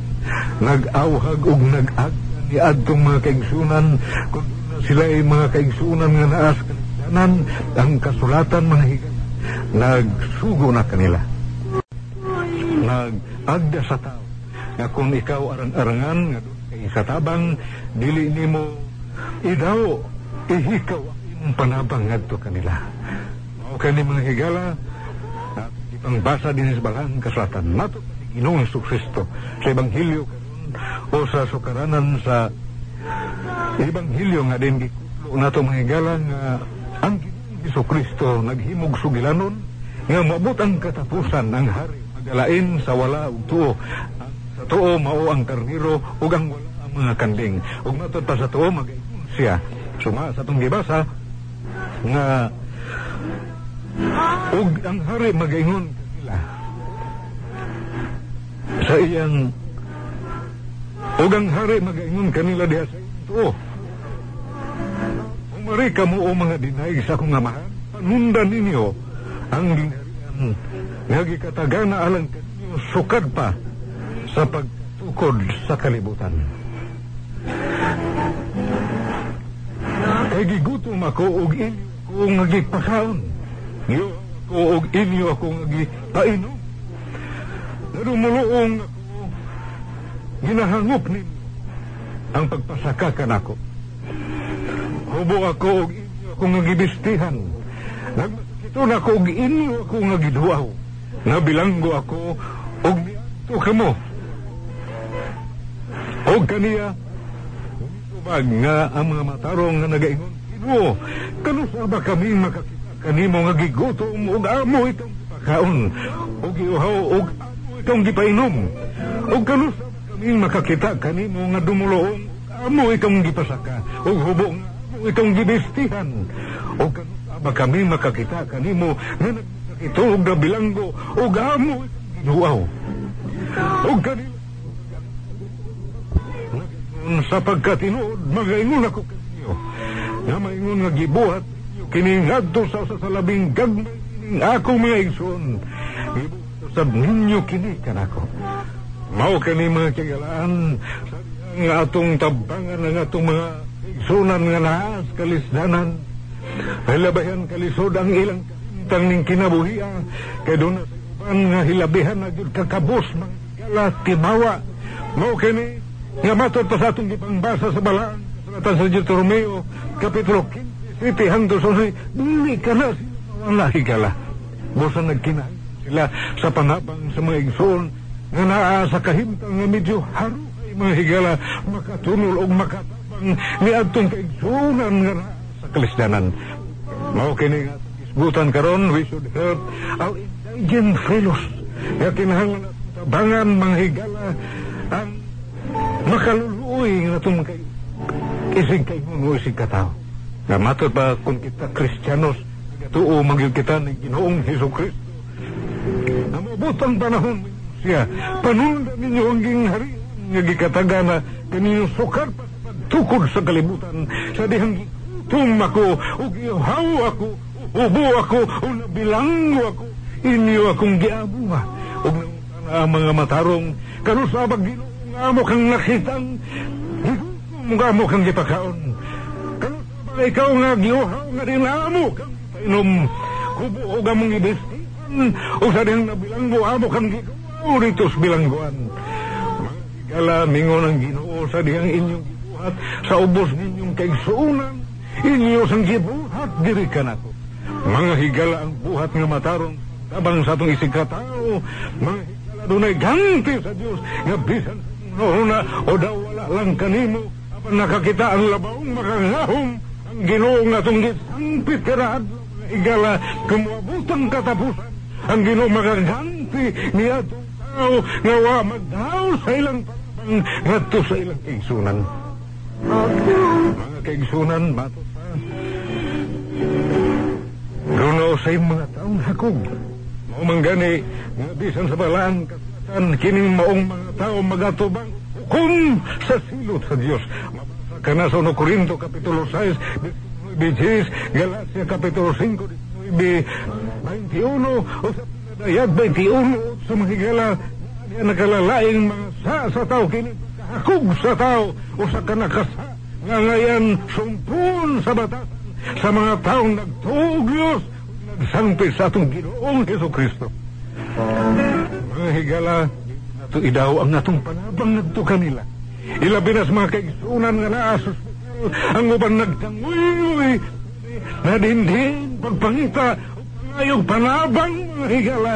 nag-awhag ug nag-ag ni adtong mga kaigsunan kung sila ay mga kaigsunan nga naas kanan ang kasulatan mga higala nagsugo na kanila. Nagagda sa tao nga kung ikaw arang-arangan nga doon kay sa tabang dili nimo idaw ihikaw ang panabang ngadto kanila. Mao kani mga higala at ipangbasa din sa balang kasulatan nato ni Ginoong Hesus Kristo sa ebanghelyo o sa sukaranan sa ebanghelyo nga din gikutlo nato mga higala nga ang Hesus Kristo naghimog sugilanon nga maabot ang katapusan ng hari magalain sa wala ug tuo. Ang sa tuo mao ang karniro ug ang wala ang mga kanding. Ug matod pa sa tuo mag siya. Suma sa tong gibasa nga ug ang hari magaingon kanila sa iyang ug ang hari magaingon kanila diha sa tuo. Umari ka mo o mga dinaig sa akong amahan, panundan ninyo ang ginarian nga gikatagana alang kanyo sukad pa sa pagtukod sa kalibutan. Kay gigutom ako og inyo ko nga gipakaon. Ako og inyo ako nga gipainom. Narumuluong ako ginahangop ninyo ang pagpasaka kanako. Hubo ako og inyo ako nga gibistihan. Nagmakito na ako og inyo ako nga giduaw. Nabilanggo ako og niadto kamo. Og kaniya tubag nga ang mga matarong nga nagaingon Ginoo, kano sa ba kami makakita kanimo nga gigutom ug amo itong pakaon ug iuhaw ug itong gipainom. Ug kano sa ba kami makakita kanimo nga dumuloong amo itong gipasaka ug hubo nga amo itong gibistihan. Ug sa ba kami makakita kanimo nga nagkakitulog na bilanggo ug amo ginuaw. Ug kanila Ngayon, sapagkat tinuod, magaingon ako kanyo. Nga maingon nga gibuhat kining ngadto sa sa salabing gagmay kining akong mga igsoon. Sa ninyo kini kanako. Mao kani mga kagalaan nga atong tabangan ng atong mga igsunan nga naas kalisdanan. Hilabayan kalisod ang ilang kahintang ning kinabuhiya. Kaya doon uban nga hilabihan na gyud kakabos mga gala timawa. Mao kini nga matod pa sa atong gipangbasa sa balaan sa Deuteronomeo kapitulo 15 hangtod sa unsay dili ka na. Sila wala higala busa nagkinain sila sa panabang sa mga igsoon nga naa sa kahimtang nga medyo harukay mga higala makatunol og makatabang ni adtong kaigsunan nga naa sa kalisdanan. Mao kini nga atong isgutan karon we should help our indigent fellows. Nga kinahanglan atong tabangan mga higala ang makaluluoy nga itong kay isig kay mo isig katao. Nga matod pa kung kita Kristiyanos, tuo magyud kita ng Ginoong Hesus Kristo. Na mabutang panahon siya, panundan ninyo ang ginghari nga gikatagana kaninyo sukar pa sa pagtukod sa kalibutan. Sa dihang gutom ako o gihaw ako ubo ako o nabilanggo ako. Inyo akong giabuha. O ang mga matarong kanusabag Ginoo nga mo kang nakitang? Nga mo kang gipakaon. ba ikaw nga giuhaw nga din amo. Kang painom kubo o gamong ibestihan o sa dihang nabilanggo amo kang gigawa rito sa bilangguan. Mga higala mingon ang ginoo sa dihang inyong gibuhat sa ubos ninyong kaigsuunan. Inyo sang gibuhat diri ka nako mga higala ang buhat nga matarong tabang sa atong isig katao. Mga higala dunay ganti sa Dios nga bisan noon o daw lang kanimo. Apan nakakita ang labaong makangahom ang ginoo nga itong gisangpit karaad igala kumabutang katapusan ang ginoo makaganti niya tao nga wa magdaw sa ilang parabang ngadto sa ilang kaigsunan mga kaigsunan mato pa Runo sa mga taong hakog Mao man gani nga bisan sa balaan kasatan kining maong mga tao magatubang hukom sa silot sa Dios. 1 Corinto kapitulo 6 19 Galacia kapitulo 5 21 o sa pinadayag 21 sa mga niya nakalalaing mga sa sa tao kini hakog sa tao o sa kanakasa nga ngayon sumpun sa batas sa mga taong nagtuog Diyos nagsangpit sa atong Ginoong Heso Kristo. Mga higala, nato idaw ang atong panabang nagto kanila. Ilabi na sa mga kaigsunan nga naa sa ospital, ang uban nagtanguy nadindin pagpangita o pangayong panabang mga higala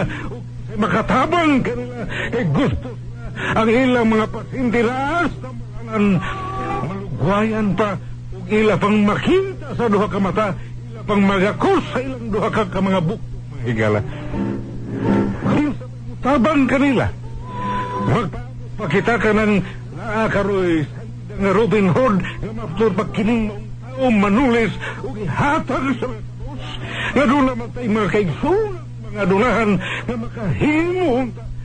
makatabang kanila kay gusto na ang ilang mga pasyente raas na malanan malugwayan pa ug ila pang makita sa duha ka mata ila pang magakos sa ilang duha ka, ka mga bukto mga higala. Tabang kanila magpakita ka ng naakaroy nga Robin Hood nga maftur pagkining tao manulis ug ihatag sa krus nga doon naman tayo mga kaigsunan mga dunahan nga makahimo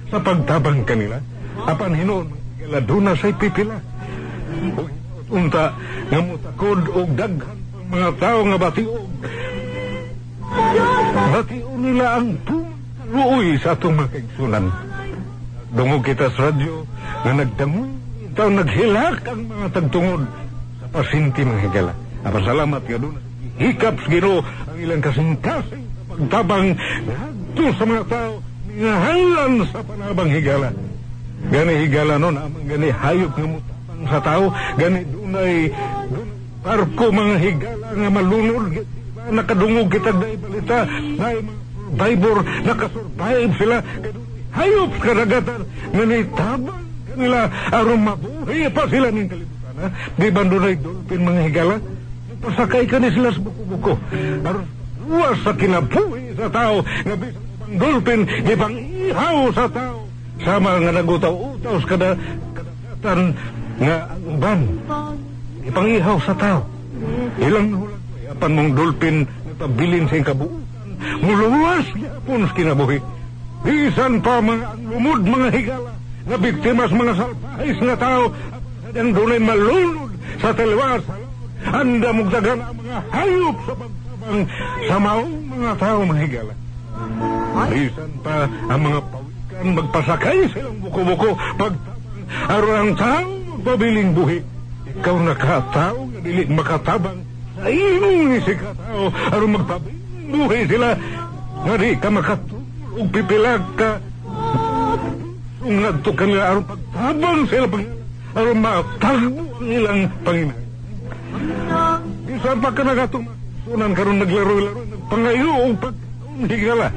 sa pagtabang kanila. Apan hinon mga doon na sa'y pipila. Unta nga mutakod og daghan mga tao nga batiog. Batiog nila ang tumuloy sa atong mga kaigsunan Dungog kita sa radyo nga nagdangoy itaw naghilak ang mga tagtungod sa pasinti mga higala. Apa salamat nga doon. Hikap Ginoo ang ilang kasing-kasing pagtabang ngadto sa mga tao mingahalan sa panabang higala. Gani higala nun, amang gani hayop nga mutabang sa tao, gani dunay barko mga higala nga malunod. Nakadungog kita dahil balita na mga survivor, nakasurvive sila. Hayop karagatan nga nitabang kanila aron mabuhi pa sila ng kalibutan ha? di ba doon ay dolphin mga higala? Pasakay ka ni sila sa buko-buko. Aron luwas sa kinabuhi sa tao nga bisan pang dolphin di pang ihaw sa tao. Sama nga nagutaw-utaw sa kada kadagatan nga ang uban. Di pang ihaw sa tao. Ilang hulag apan mong dolphin pabilin sa kabuutan. Muluwas yapon sa kinabuhi. Bisan pa mga lumod mga higala na biktima sa mga salpahis nga tao at sadyang dunay malunod sa taliwas anda mugdagan ang mga hayop sa pagtabang sa maong mga tao mga higala. Bisan pa ang mga pawikan magpasakay silang buko-buko pagtabang aron ang tao magpabiling buhi. Ikaw nakatao nga dili makatabang sa imong isikatao aron magpabiling buhi sila nga di ka makatulog pipilag ka ungad to kanila aron pagtabang sila pang aron matagbo ang ilang Panginoon. Bisan pa ka nagatong sunan karon naglaro-laro nagpangayo og pagkaon higala.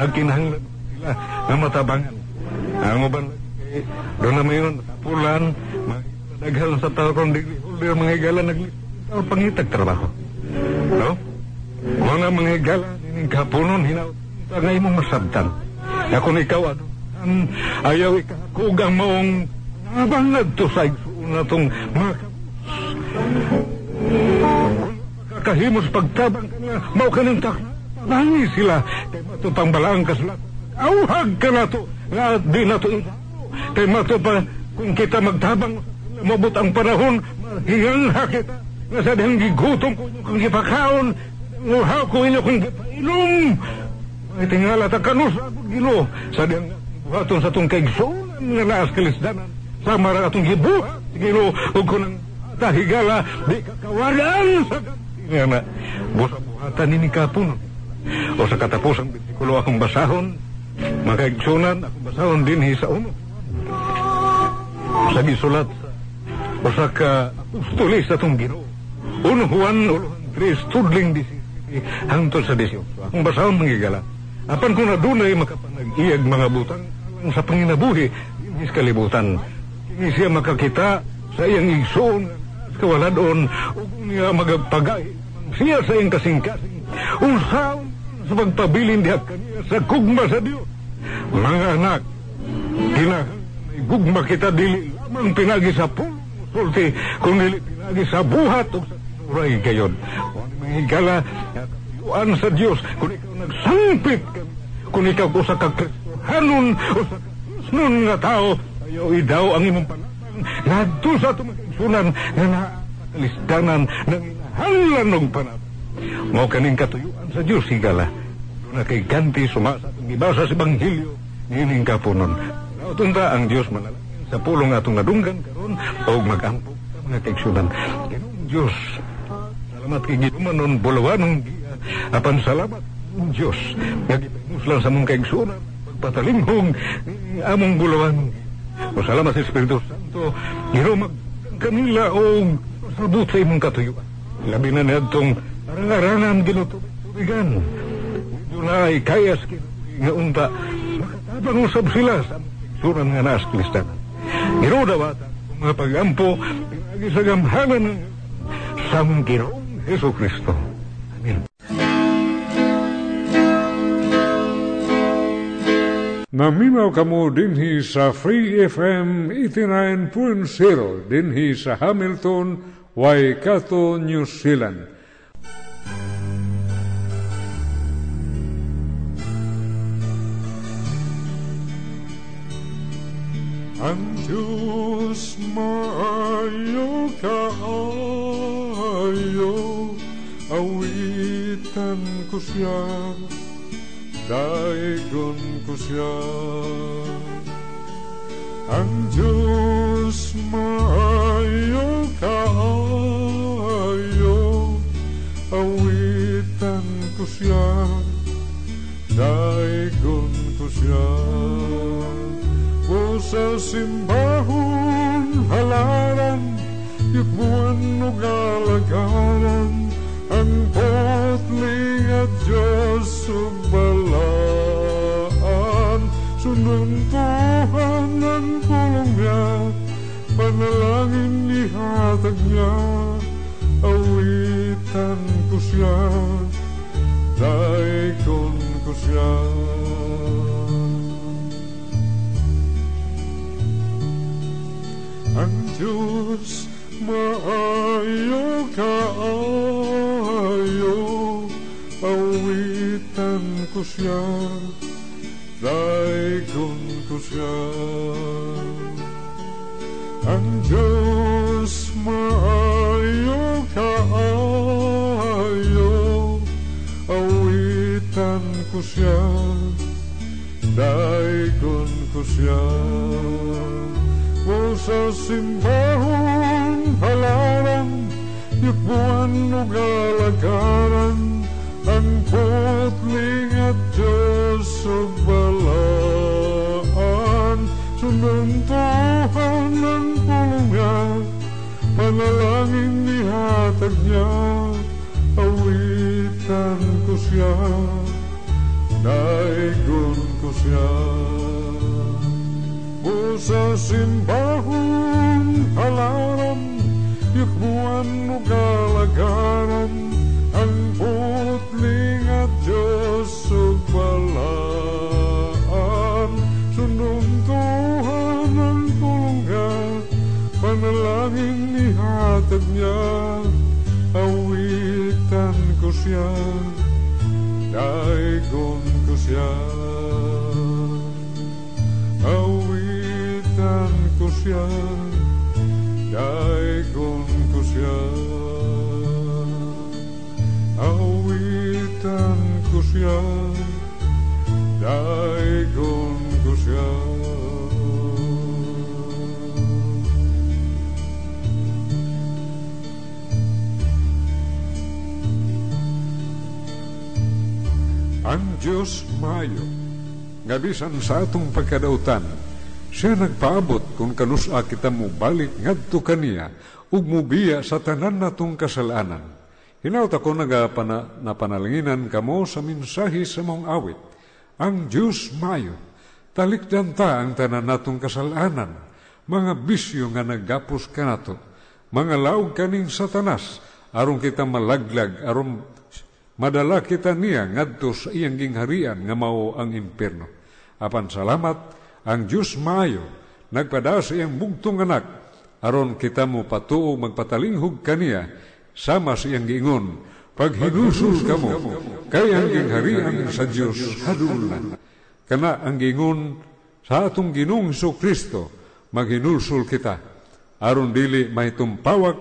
Nagkinahanglan sila nga matabangan. Ang uban lagi doon na mayon pulan daghan sa tao kung di holder mga higala naglitaw pangitag trabaho. No? Mga mga higala ning kapunon hinaw Tangay mong masabtan. Ako ni ikaw, ano? Um, ayaw ikakog ang maong nabang igsuon na itong mga kakahimos pagtabang ka na, mao ka ng takna. Nangi sila. Kay mato pang balaang kaslat. Auhag ka na to. Nga di na to. Kay mato pa kung kita magtabang mabot ang panahon, mahingangha kita. Nga sa dihang gigutom ko inyo kang gipakaon. Nguhaw ko inyo kang gipainom. Ay tingala ta kanus agud Ginoo sa diyang buhaton sa tong kaigsunan nga naas kalisdanan sama ra atong gibuhat Ginoo ug kunang tahigala di kakawalan sa nga na busa buhatan ini kapun o sa katapusang bersikulo akong basahon. Makaigsunan akong basahon din sa uno. Sa gisulat sa usa ka apostolis sa tong Ginoo. Uno Juan uluhan 3 tudling 17 hangtod sa 18 akong basahon mangigala Apan kung nadunay makapanag-iyag mga butang sa panginabuhi, inis kalibutan. Kini siya makakita sa iyang igsoon at kawaladon o kung niya magagpagay siya sa iyang kasing-kasing unsaon sa pagpabilin diha kaniya sa kugma sa Dios. Mga anak, may gugma kita dili lamang pinagi sa pulo sulti kung dili pinagi sa buhat o sa tinuray gayon. Kung mga higala, katuyuan sa Dios kung ikaw nagsangpit ka kung ikaw ko sa kakristohanon sa kakrisnon nga tao ayaw idaw ang imong panatang ngadto sa tumakigsunan nga nakalisdanan ng inahanglan ng panatang. Mo kaning katuyuan sa Dios higala. Na kay ganti sumasa atong gibasa sa Ebanghelyo nining kapunon. Nautunta ang Dios manalangin sa pulong atong nadunggan karon o magampok sa mga kaigsunan. Ginoong Dios salamat kay ginumanon bulawanong apan salamat ang Diyos. Nagimuslan sa mong kaigsunan, pagpatalinghong among bulawan. O salamat sa Espiritu Santo, giromag kanila o sabot sa imong katuyuan. Labi na niadtong arangarangan ginutubigan. Doon na ay kayas nga unta. Makatabang sila sa suran nga naas Kristan. Giro daw ang mga pagampo, pinagi sa gamhanan ng Sanggirong Heso Kristo. Namimaw kamo dinhi sa Free FM 89.0 dinhi sa Hamilton, Waikato, New Zealand. Ang Diyos maayo kaayo, awitan ko siya daigon ko siya. Ang Diyos maayo kaayo, awitan ko siya, daigon ko siya. O sa simbahon halaran, galagaran, ang potling at Diyos sumbalaan. Sununtuhan ang pulong niya, panalangin ihatag niya, awitan ko siya, Diyos mayo, nga bisan sa atong pagkadautan, siya nagpaabot kung kanusa kita mo balik ngadto kaniya ug mubiya sa tanan natong kasalanan. Hinaut ako nagapana na panalanginan kamo sa minsahi sa mong awit. Ang Diyos mayo, talikdan ta ang tanan natong kasalanan, mga bisyo nga naggapos kanato, mga laog kaning satanas, aron kita malaglag, aron madala kita niya ngadto sa iyang gingharian nga mao ang impierno. Apan salamat, ang Diyos maayo, nagpada iyang bugtong anak, aron kita mo patuo magpatalinghog kaniya, sama sa iyang giingon, pag hinusul ka mo, kay ang gingharian sa Diyos hadulan. Kana ang gingon sa atong ginong Hesus Kristo, maghinulsul kita, aron dili may tumpawak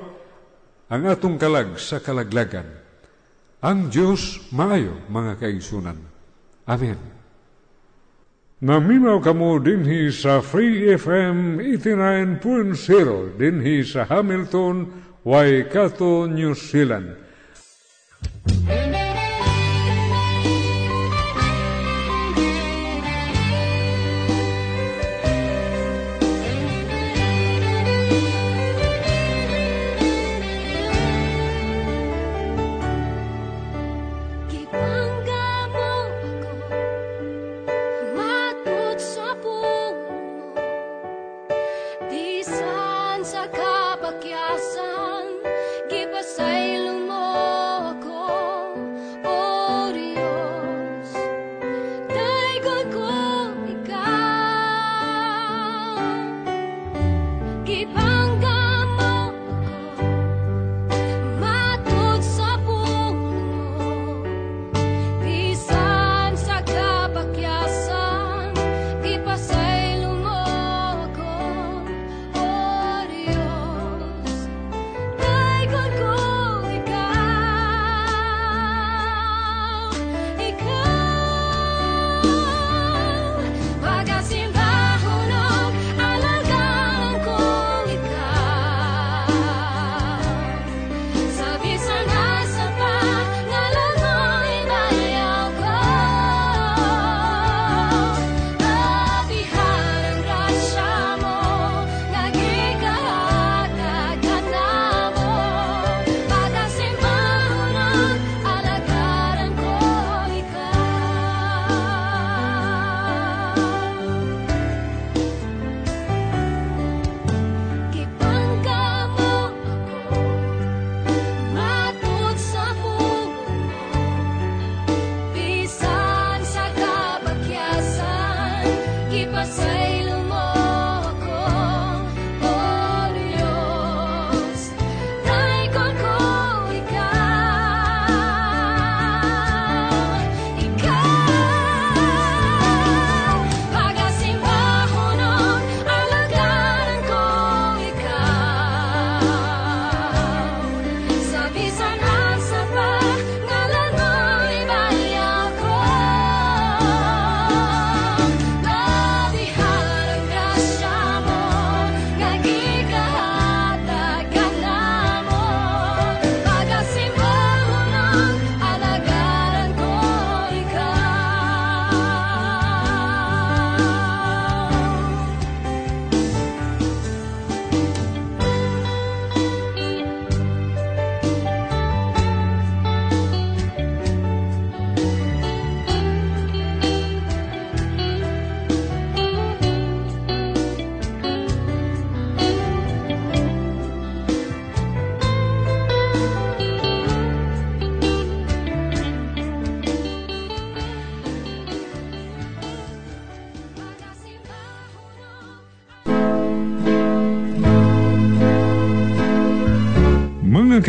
ang atong kalag sa kalaglagan. Ang Diyos maayo, mga kaigsunan. Amen. Namimaw kamo dinhi sa Free FM 89.0 dinhi sa Hamilton, Waikato, New Zealand.